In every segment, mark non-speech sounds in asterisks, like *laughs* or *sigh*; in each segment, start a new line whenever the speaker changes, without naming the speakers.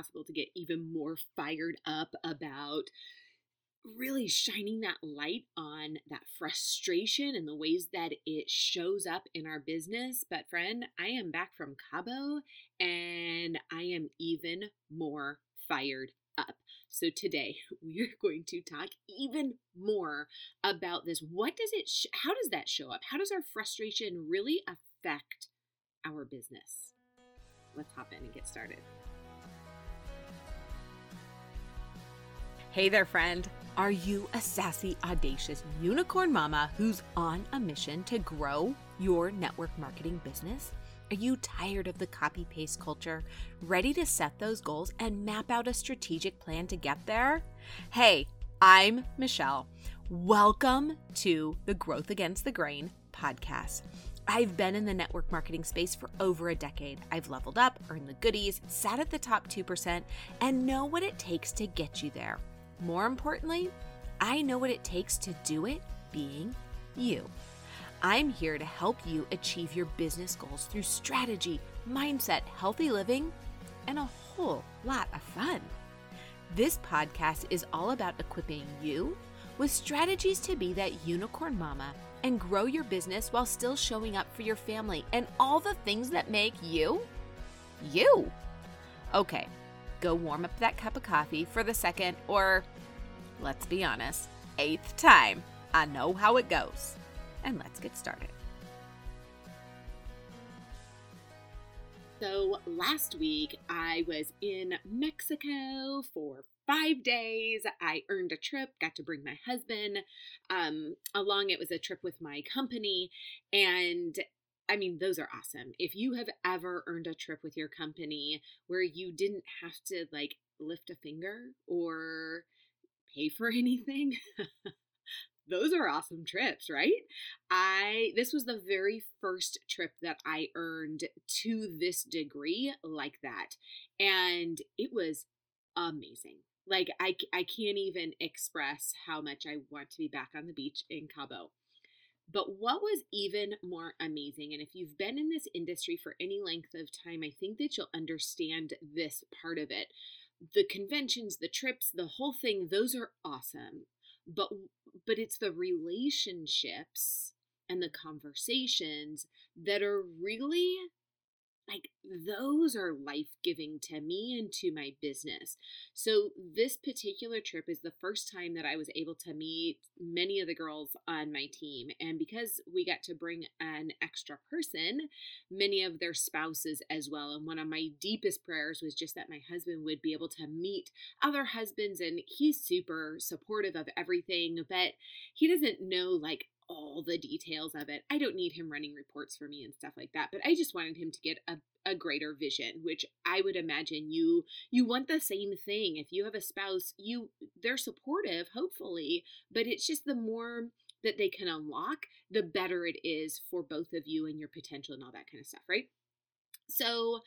possible to get even more fired up about really shining that light on that frustration and the ways that it shows up in our business. But, friend, I am back from Cabo and I am even more fired up. So, today *laughs* we are going to talk even more about this. What does it, sh- how does that show up? How does our frustration really affect our business? Let's hop in and get started.
Hey there, friend. Are you a sassy, audacious unicorn mama who's on a mission to grow your network marketing business? Are you tired of the copy paste culture, ready to set those goals and map out a strategic plan to get there? Hey, I'm Michelle. Welcome to the Growth Against the Grain podcast. I've been in the network marketing space for over a decade. I've leveled up, earned the goodies, sat at the top 2%, and know what it takes to get you there. More importantly, I know what it takes to do it being you. I'm here to help you achieve your business goals through strategy, mindset, healthy living, and a whole lot of fun. This podcast is all about equipping you with strategies to be that unicorn mama and grow your business while still showing up for your family and all the things that make you you. Okay, go warm up that cup of coffee for the second, or let's be honest, eighth time. I know how it goes. And let's get started.
So, last week I was in Mexico for five days. I earned a trip, got to bring my husband um, along. It was a trip with my company, and I mean, those are awesome. If you have ever earned a trip with your company where you didn't have to like lift a finger or pay for *laughs* anything, those are awesome trips, right? I this was the very first trip that I earned to this degree like that. And it was amazing. Like I I can't even express how much I want to be back on the beach in Cabo. But what was even more amazing, and if you've been in this industry for any length of time, I think that you'll understand this part of it. The conventions, the trips, the whole thing, those are awesome. But but it's the relationships and the conversations that are really like those are life giving to me and to my business. So, this particular trip is the first time that I was able to meet many of the girls on my team. And because we got to bring an extra person, many of their spouses as well. And one of my deepest prayers was just that my husband would be able to meet other husbands. And he's super supportive of everything, but he doesn't know like all the details of it. I don't need him running reports for me and stuff like that, but I just wanted him to get a, a greater vision, which I would imagine you you want the same thing. If you have a spouse, you they're supportive, hopefully, but it's just the more that they can unlock, the better it is for both of you and your potential and all that kind of stuff, right? So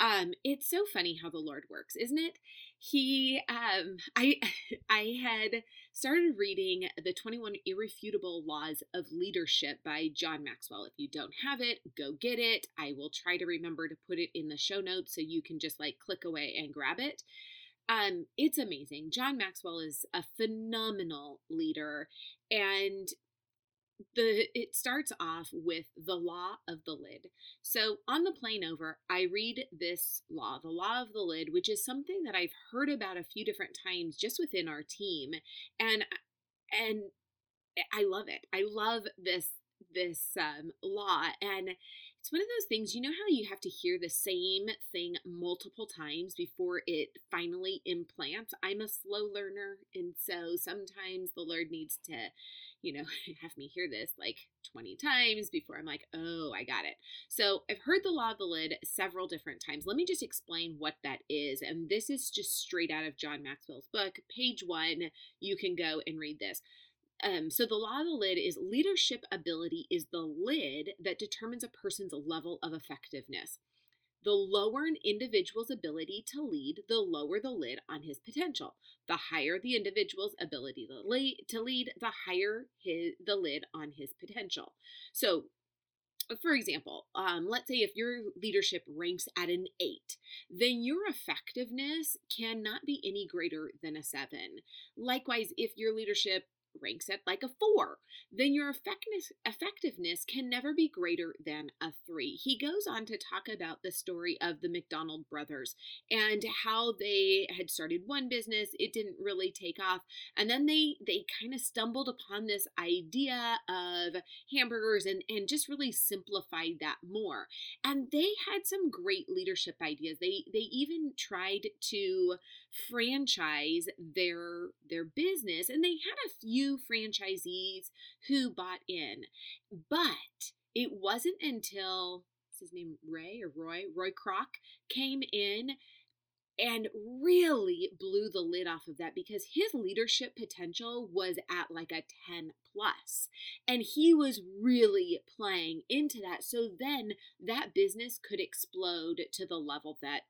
um it's so funny how the Lord works, isn't it? He um I *laughs* I had started reading the 21 irrefutable laws of leadership by John Maxwell. If you don't have it, go get it. I will try to remember to put it in the show notes so you can just like click away and grab it. Um it's amazing. John Maxwell is a phenomenal leader and the it starts off with the law of the lid. So on the plane over, I read this law, the law of the lid, which is something that I've heard about a few different times just within our team, and and I love it. I love this this um, law and it's one of those things you know how you have to hear the same thing multiple times before it finally implants i'm a slow learner and so sometimes the lord needs to you know, *laughs* have me hear this like 20 times before I'm like, oh, I got it. So I've heard the law of the lid several different times. Let me just explain what that is. And this is just straight out of John Maxwell's book, page one. You can go and read this. Um, so the law of the lid is leadership ability is the lid that determines a person's level of effectiveness. The lower an individual's ability to lead, the lower the lid on his potential. The higher the individual's ability to lead, to lead the higher his, the lid on his potential. So for example, um, let's say if your leadership ranks at an eight, then your effectiveness cannot be any greater than a seven. Likewise, if your leadership ranks at like a four, then your effectiveness, effectiveness can never be greater than a three. He goes on to talk about the story of the McDonald brothers and how they had started one business, it didn't really take off, and then they they kind of stumbled upon this idea of hamburgers and and just really simplified that more. And they had some great leadership ideas. They they even tried to franchise their their business and they had a few franchisees who bought in but it wasn't until his name Ray or Roy Roy Kroc came in and really blew the lid off of that because his leadership potential was at like a 10 plus and he was really playing into that. So then that business could explode to the level that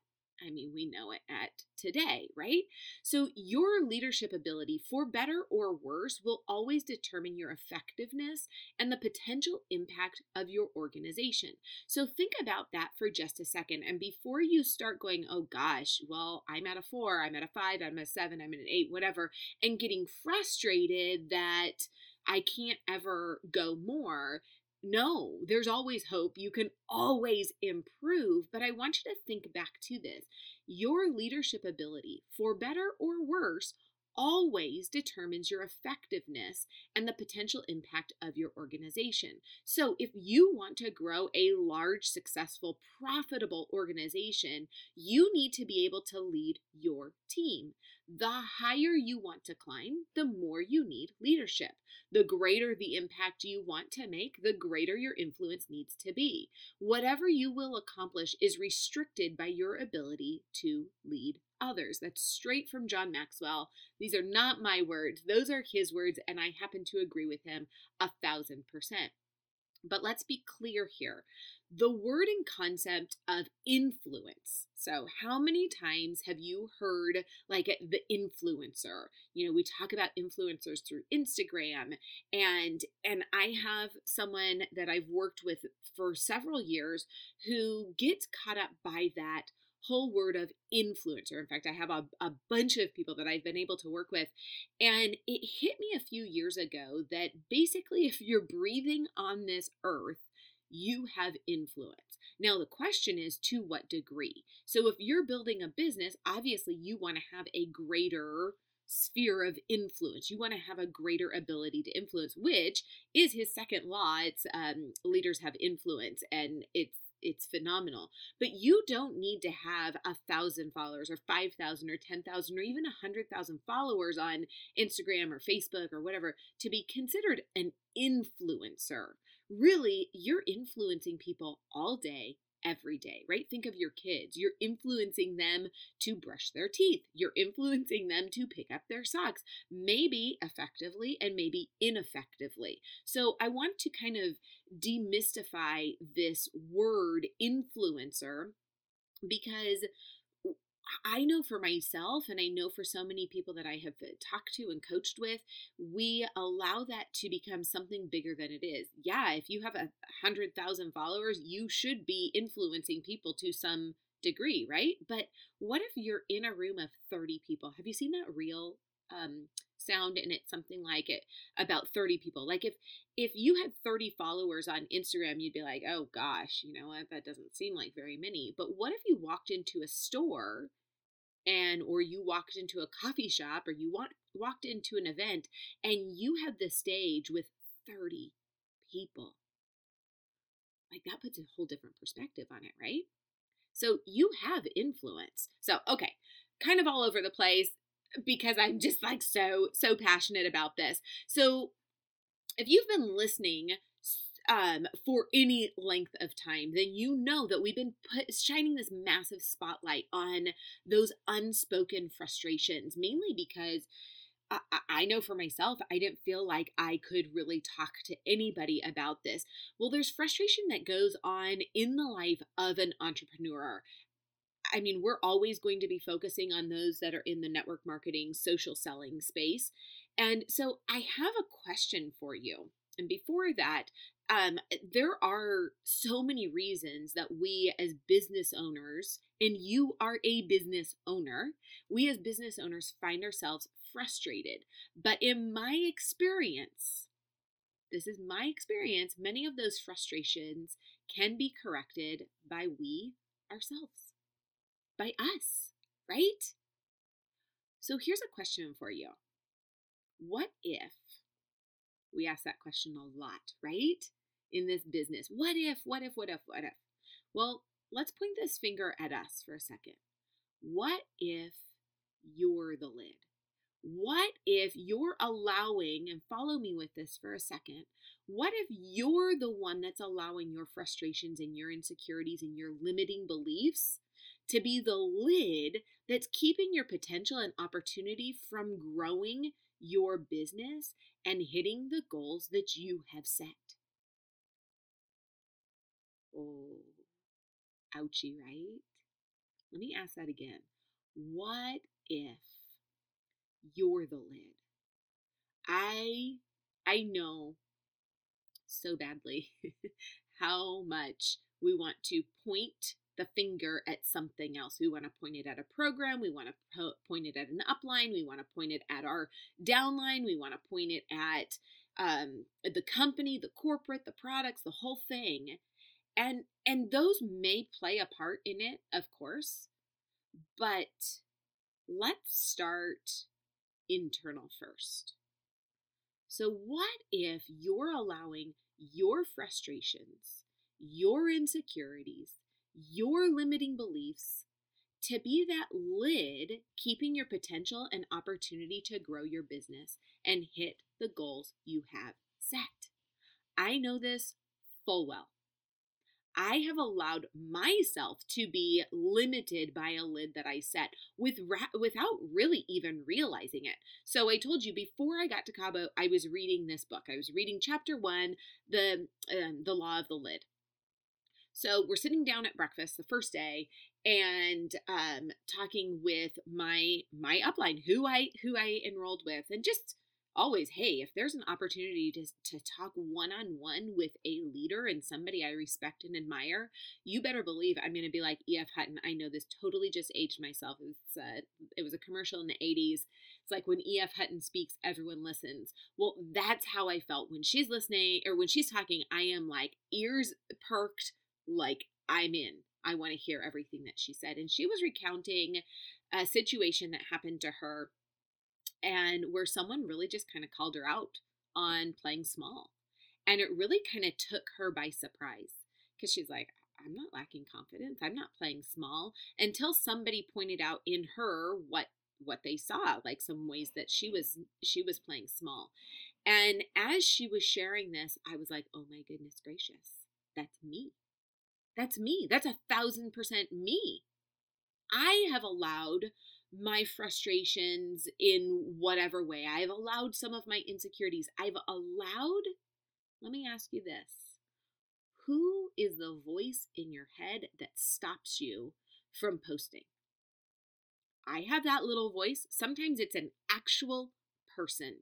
I mean, we know it at today, right? So, your leadership ability, for better or worse, will always determine your effectiveness and the potential impact of your organization. So, think about that for just a second. And before you start going, oh gosh, well, I'm at a four, I'm at a five, I'm at a seven, I'm at an eight, whatever, and getting frustrated that I can't ever go more, no, there's always hope. You can always improve. But I want you to think back to this. Your leadership ability, for better or worse, always determines your effectiveness and the potential impact of your organization. So, if you want to grow a large, successful, profitable organization, you need to be able to lead your team. The higher you want to climb, the more you need leadership. The greater the impact you want to make, the greater your influence needs to be. Whatever you will accomplish is restricted by your ability to lead others. That's straight from John Maxwell. These are not my words, those are his words, and I happen to agree with him a thousand percent. But let's be clear here the word and concept of influence. So, how many times have you heard like the influencer? You know, we talk about influencers through Instagram and and I have someone that I've worked with for several years who gets caught up by that whole word of influencer. In fact, I have a, a bunch of people that I've been able to work with. And it hit me a few years ago that basically, if you're breathing on this earth, you have influence. Now, the question is to what degree? So, if you're building a business, obviously you want to have a greater sphere of influence. You want to have a greater ability to influence, which is his second law. It's um, leaders have influence, and it's it's phenomenal. But you don't need to have a thousand followers or five thousand or ten thousand or even a hundred thousand followers on Instagram or Facebook or whatever to be considered an influencer really you're influencing people all day every day, right? Think of your kids. You're influencing them to brush their teeth. You're influencing them to pick up their socks, maybe effectively and maybe ineffectively. So I want to kind of demystify this word influencer because I know for myself, and I know for so many people that I have uh, talked to and coached with, we allow that to become something bigger than it is. Yeah, if you have a hundred thousand followers, you should be influencing people to some degree, right? But what if you're in a room of 30 people? Have you seen that real um, sound and it's something like it about 30 people. Like if if you had 30 followers on instagram you'd be like oh gosh you know what? That doesn't seem like very many. But what if you walked into a store and or you walked into a coffee shop or you walked walked into an event and you had the stage with 30 people? Like that puts a whole different perspective on it right? So you have influence. So okay kind of all over the place because I'm just like so, so passionate about this. So if you've been listening um, for any length of time, then you know that we've been put, shining this massive spotlight on those unspoken frustrations, mainly because I, I know for myself, I didn't feel like I could really talk to anybody about this. Well, there's frustration that goes on in the life of an entrepreneur. I mean, we're always going to be focusing on those that are in the network marketing, social selling space. And so I have a question for you. And before that, um, there are so many reasons that we as business owners, and you are a business owner, we as business owners find ourselves frustrated. But in my experience, this is my experience, many of those frustrations can be corrected by we ourselves, by us, right? So here's a question for you What if we ask that question a lot, right? In this business. What if, what if, what if, what if? Well, let's point this finger at us for a second. What if you're the lid? What if you're allowing, and follow me with this for a second, what if you're the one that's allowing your frustrations and your insecurities and your limiting beliefs to be the lid that's keeping your potential and opportunity from growing your business and hitting the goals that you have set. Oh, right? Let me ask that again. What if you're the lid? I I know so badly *laughs* how much we want to point the finger at something else. We want to point it at a program. We want to po- point it at an upline. We want to point it at our downline. We want to point it at um, the company, the corporate, the products, the whole thing. And and those may play a part in it, of course. But let's start internal first. So, what if you're allowing your frustrations, your insecurities, your limiting beliefs to be that lid keeping your potential and opportunity to grow your business and hit the goals you have set. I know this full well. I have allowed myself to be limited by a lid that I set with ra- without really even realizing it. So I told you before I got to Cabo, I was reading this book. I was reading chapter one, the um, the law of the lid. So we're sitting down at breakfast the first day and um, talking with my my upline, who I who I enrolled with, and just always, hey, if there's an opportunity to, to talk one on one with a leader and somebody I respect and admire, you better believe I'm going to be like E.F. Hutton. I know this totally just aged myself. It's, uh, it was a commercial in the 80s. It's like when E.F. Hutton speaks, everyone listens. Well, that's how I felt when she's listening or when she's talking. I am like ears perked, like I'm in. I want to hear everything that she said. And she was recounting a situation that happened to her and where someone really just kind of called her out on playing small. And it really kind of took her by surprise because she's like, I'm not lacking confidence. I'm not playing small until somebody pointed out in her what what they saw like some ways that she was she was playing small and as she was sharing this i was like oh my goodness gracious that's me that's me that's a thousand percent me i have allowed my frustrations in whatever way. I've allowed some of my insecurities. I've allowed, let me ask you this Who is the voice in your head that stops you from posting? I have that little voice. Sometimes it's an actual person.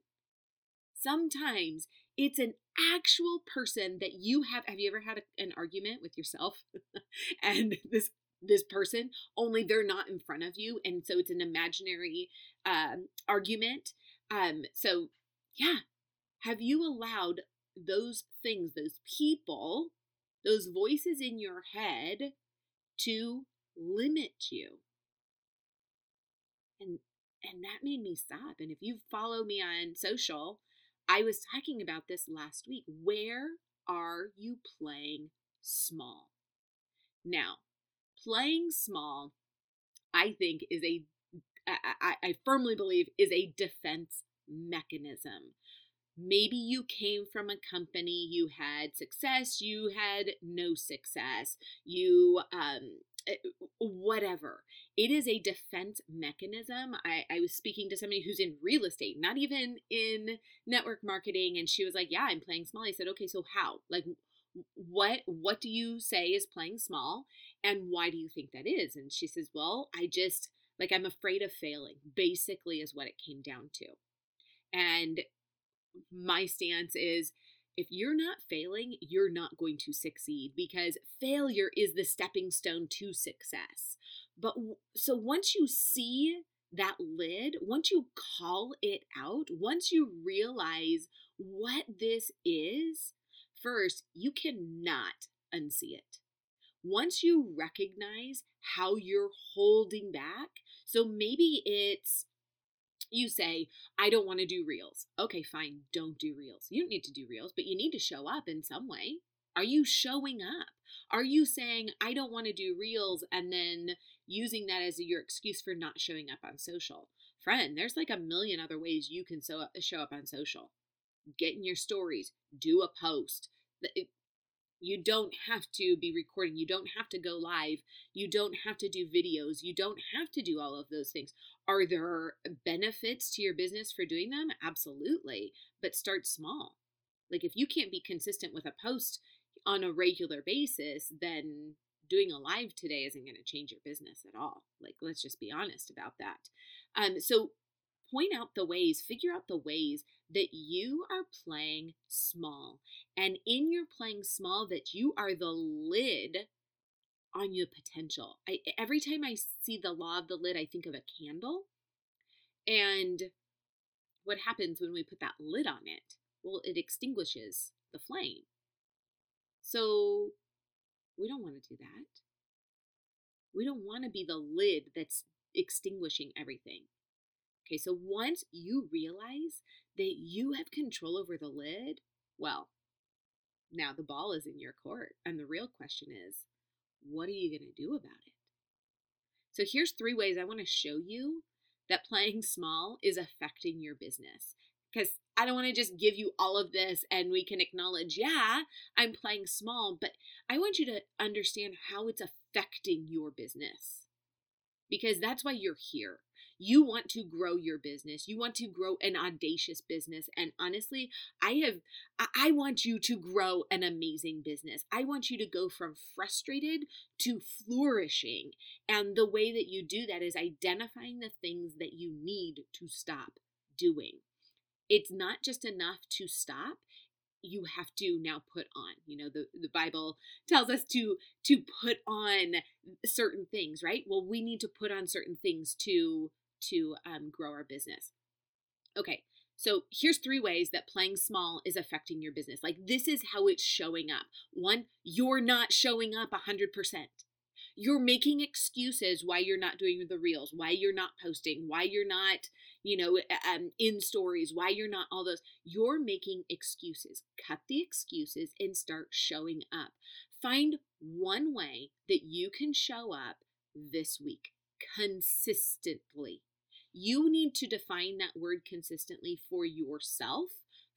Sometimes it's an actual person that you have. Have you ever had a, an argument with yourself? *laughs* and this this person only they're not in front of you and so it's an imaginary um, argument um, so yeah have you allowed those things those people those voices in your head to limit you and and that made me stop and if you follow me on social i was talking about this last week where are you playing small now playing small, I think, is a, I, I firmly believe, is a defense mechanism. Maybe you came from a company, you had success, you had no success, you, um, Eh, whatever. It is a defense mechanism. I, I was speaking to somebody who's in real estate, not even in network marketing, and she was like, Yeah, I'm playing small. I said, Okay, so how? Like, what what do you say is playing small and why do you think that is and she says well i just like i'm afraid of failing basically is what it came down to and my stance is if you're not failing, you're not going to succeed because failure is the stepping stone to success. But so once you see that lid, once you call it out, once you realize what this is, first, you cannot unsee it. Once you recognize how you're holding back, so maybe it's you say, I don't want to do reels. Okay, fine, don't do reels. You don't need to do reels, but you need to show up in some way. Are you showing up? Are you saying, I don't want to do reels and then using that as your excuse for not showing up on social? Friend, there's like a million other ways you can up, show up on social. Get in your stories, do a post. You don't have to be recording. You don't have to go live. You don't have to do videos. You don't have to do all of those things. Are there benefits to your business for doing them? Absolutely. But start small. Like if you can't be consistent with a post on a regular basis, then doing a live today isn't going to change your business at all. Like let's just be honest about that. Um so point out the ways, figure out the ways that you are playing small. And in your playing small, that you are the lid on your potential. I, every time I see the law of the lid, I think of a candle. And what happens when we put that lid on it? Well, it extinguishes the flame. So we don't want to do that. We don't want to be the lid that's extinguishing everything. Okay, so once you realize that you have control over the lid, well, now the ball is in your court. And the real question is, what are you going to do about it? So here's three ways I want to show you that playing small is affecting your business. Because I don't want to just give you all of this and we can acknowledge, yeah, I'm playing small, but I want you to understand how it's affecting your business. Because that's why you're here. You want to grow your business. You want to grow an audacious business. And honestly, I have, I want you to grow an amazing business. I want you to go from frustrated to flourishing. And the way that you do that is identifying the things that you need to stop doing. It's not just enough to stop you have to now put on you know the, the bible tells us to to put on certain things right well we need to put on certain things to to um, grow our business. Okay, so here's three ways that playing small is affecting your business. Like this is how it's showing up. One, you're not showing up 100%. You're making excuses why you're not doing the reels, why you're not posting, why you're not, you know, um, in stories, why you're not all those. You're making excuses. Cut the excuses and start showing up. Find one way that you can show up this week consistently. You need to define that word consistently for yourself.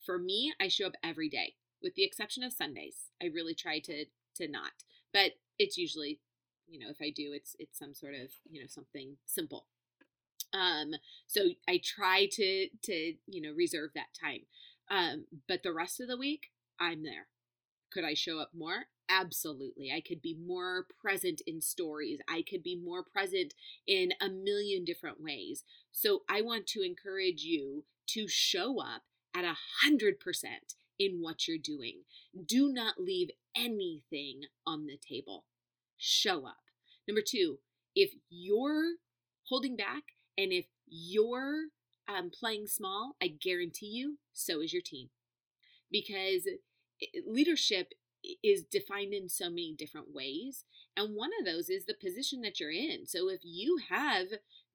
For me, I show up every day, with the exception of Sundays. I really try to to not, but it's usually, you know, if I do, it's it's some sort of you know something simple. Um, so I try to to you know reserve that time. Um, but the rest of the week, I'm there. Could I show up more? Absolutely. I could be more present in stories. I could be more present in a million different ways. So I want to encourage you to show up at a hundred percent in what you're doing. Do not leave anything on the table. Show up. Number two, if you're holding back and if you're um, playing small, I guarantee you, so is your team. Because leadership is defined in so many different ways. And one of those is the position that you're in. So if you have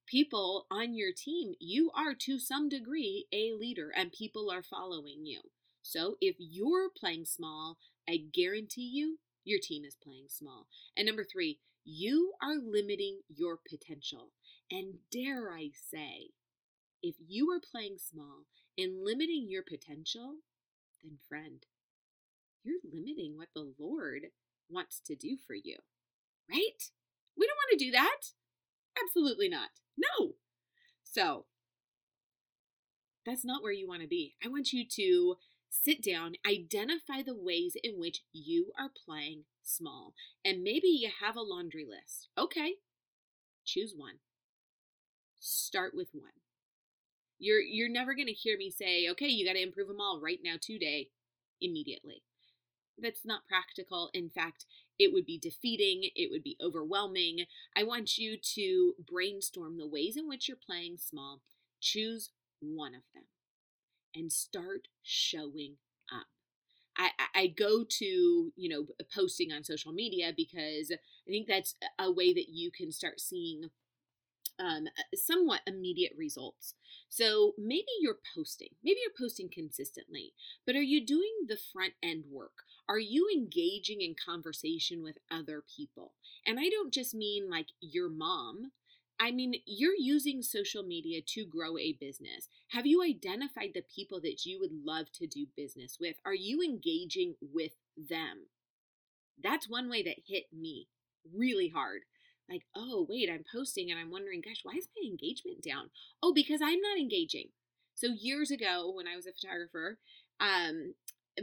people on your team, you are to some degree a leader and people are following you. So if you're playing small, I guarantee you your team is playing small. And number three, you are limiting your potential. And dare I say, if you are playing small and limiting your potential, then friend, you're limiting what the Lord wants to do for you, right? We don't want to do that. Absolutely not. No. So, that's not where you want to be. I want you to sit down, identify the ways in which you are playing small. And maybe you have a laundry list. Okay, choose one. Start with one. You're you're never going to hear me say, "Okay, you got to improve them all right now today." immediately. That's not practical. In fact, it would be defeating, it would be overwhelming. I want you to brainstorm the ways in which you're playing small. Choose one of them and start showing up. I, I go to, you know, posting on social media because I think that's a way that you can start seeing um, somewhat immediate results. So maybe you're posting, maybe you're posting consistently, but are you doing the front end work? Are you engaging in conversation with other people? And I don't just mean like your mom. I mean, you're using social media to grow a business. Have you identified the people that you would love to do business with? Are you engaging with them? That's one way that hit me really hard. Like, oh, wait, I'm posting and I'm wondering, gosh, why is my engagement down? Oh, because I'm not engaging. So, years ago, when I was a photographer, um,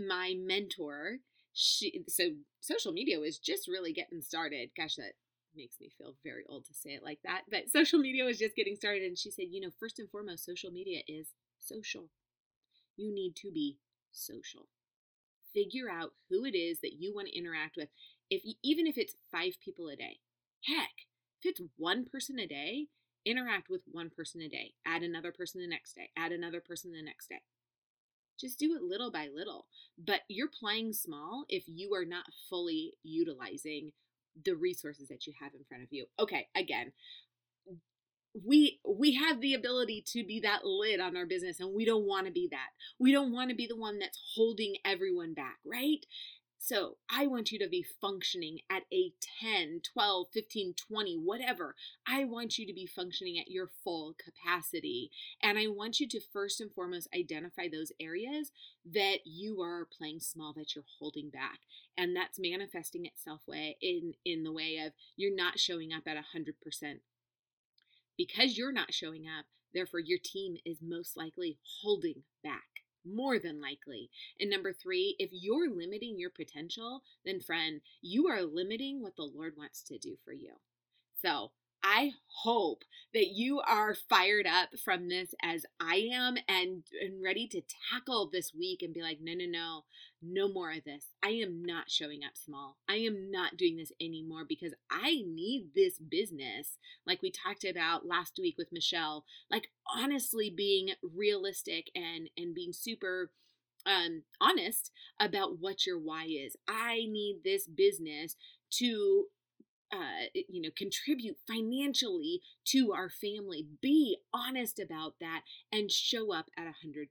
my mentor, she, so social media was just really getting started. Gosh, that makes me feel very old to say it like that. But social media was just getting started. And she said, you know, first and foremost, social media is social. You need to be social. Figure out who it is that you want to interact with. If even if it's five people a day, heck, if it's one person a day, interact with one person a day. Add another person the next day. Add another person the next day. Just do it little by little. But you're playing small if you are not fully utilizing the resources that you have in front of you. Okay, again, we we have the ability to be that lid on our business and we don't want to be that. We don't want to be the one that's holding everyone back, right? So I want you to be functioning at a 10, 12, 15, 20, whatever. I want you to be functioning at your full capacity. And I want you to first and foremost identify those areas that you are playing small, that you're holding back. And that's manifesting itself way in, in the way of you're not showing up at 100%. Because you're not showing up, therefore your team is most likely holding back more than likely. And number three, if you're limiting your potential, then friend, you are limiting what the Lord wants to do for you. So I hope that you are fired up from this as I am and, and ready to tackle this week and be like, no, no, no, no more of this. I am not showing up small. I am not doing this anymore because I need this business. Like we talked about last week with Michelle, like honestly being realistic and and being super um honest about what your why is. I need this business to uh, you know, contribute financially to our family. Be honest about that and show up at 100%.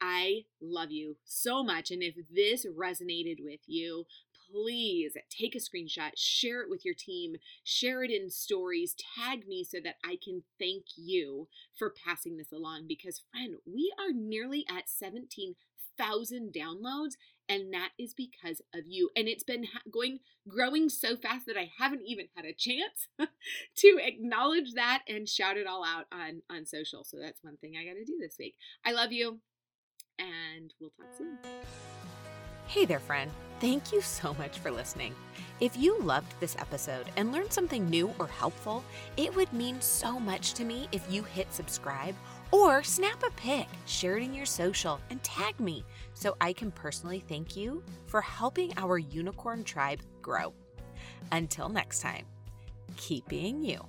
I love you so much. And if this resonated with you, please take a screenshot, share it with your team, share it in stories, tag me so that I can thank you for passing this along. Because, friend, we are nearly at 17,000 downloads and that is because of you. And it's been going growing so fast that i haven't even had a chance *laughs* to acknowledge that and shout it all out on on social. So that's one thing i got to do this week. I love you and we'll talk soon.
Hey there friend. Thank you so much for listening. If you loved this episode and learned something new or helpful it would mean so much to me if you hit subscribe or snap a pic, share it in your social, and tag me so I can personally thank you for helping our unicorn tribe grow. Until next time, keep being you.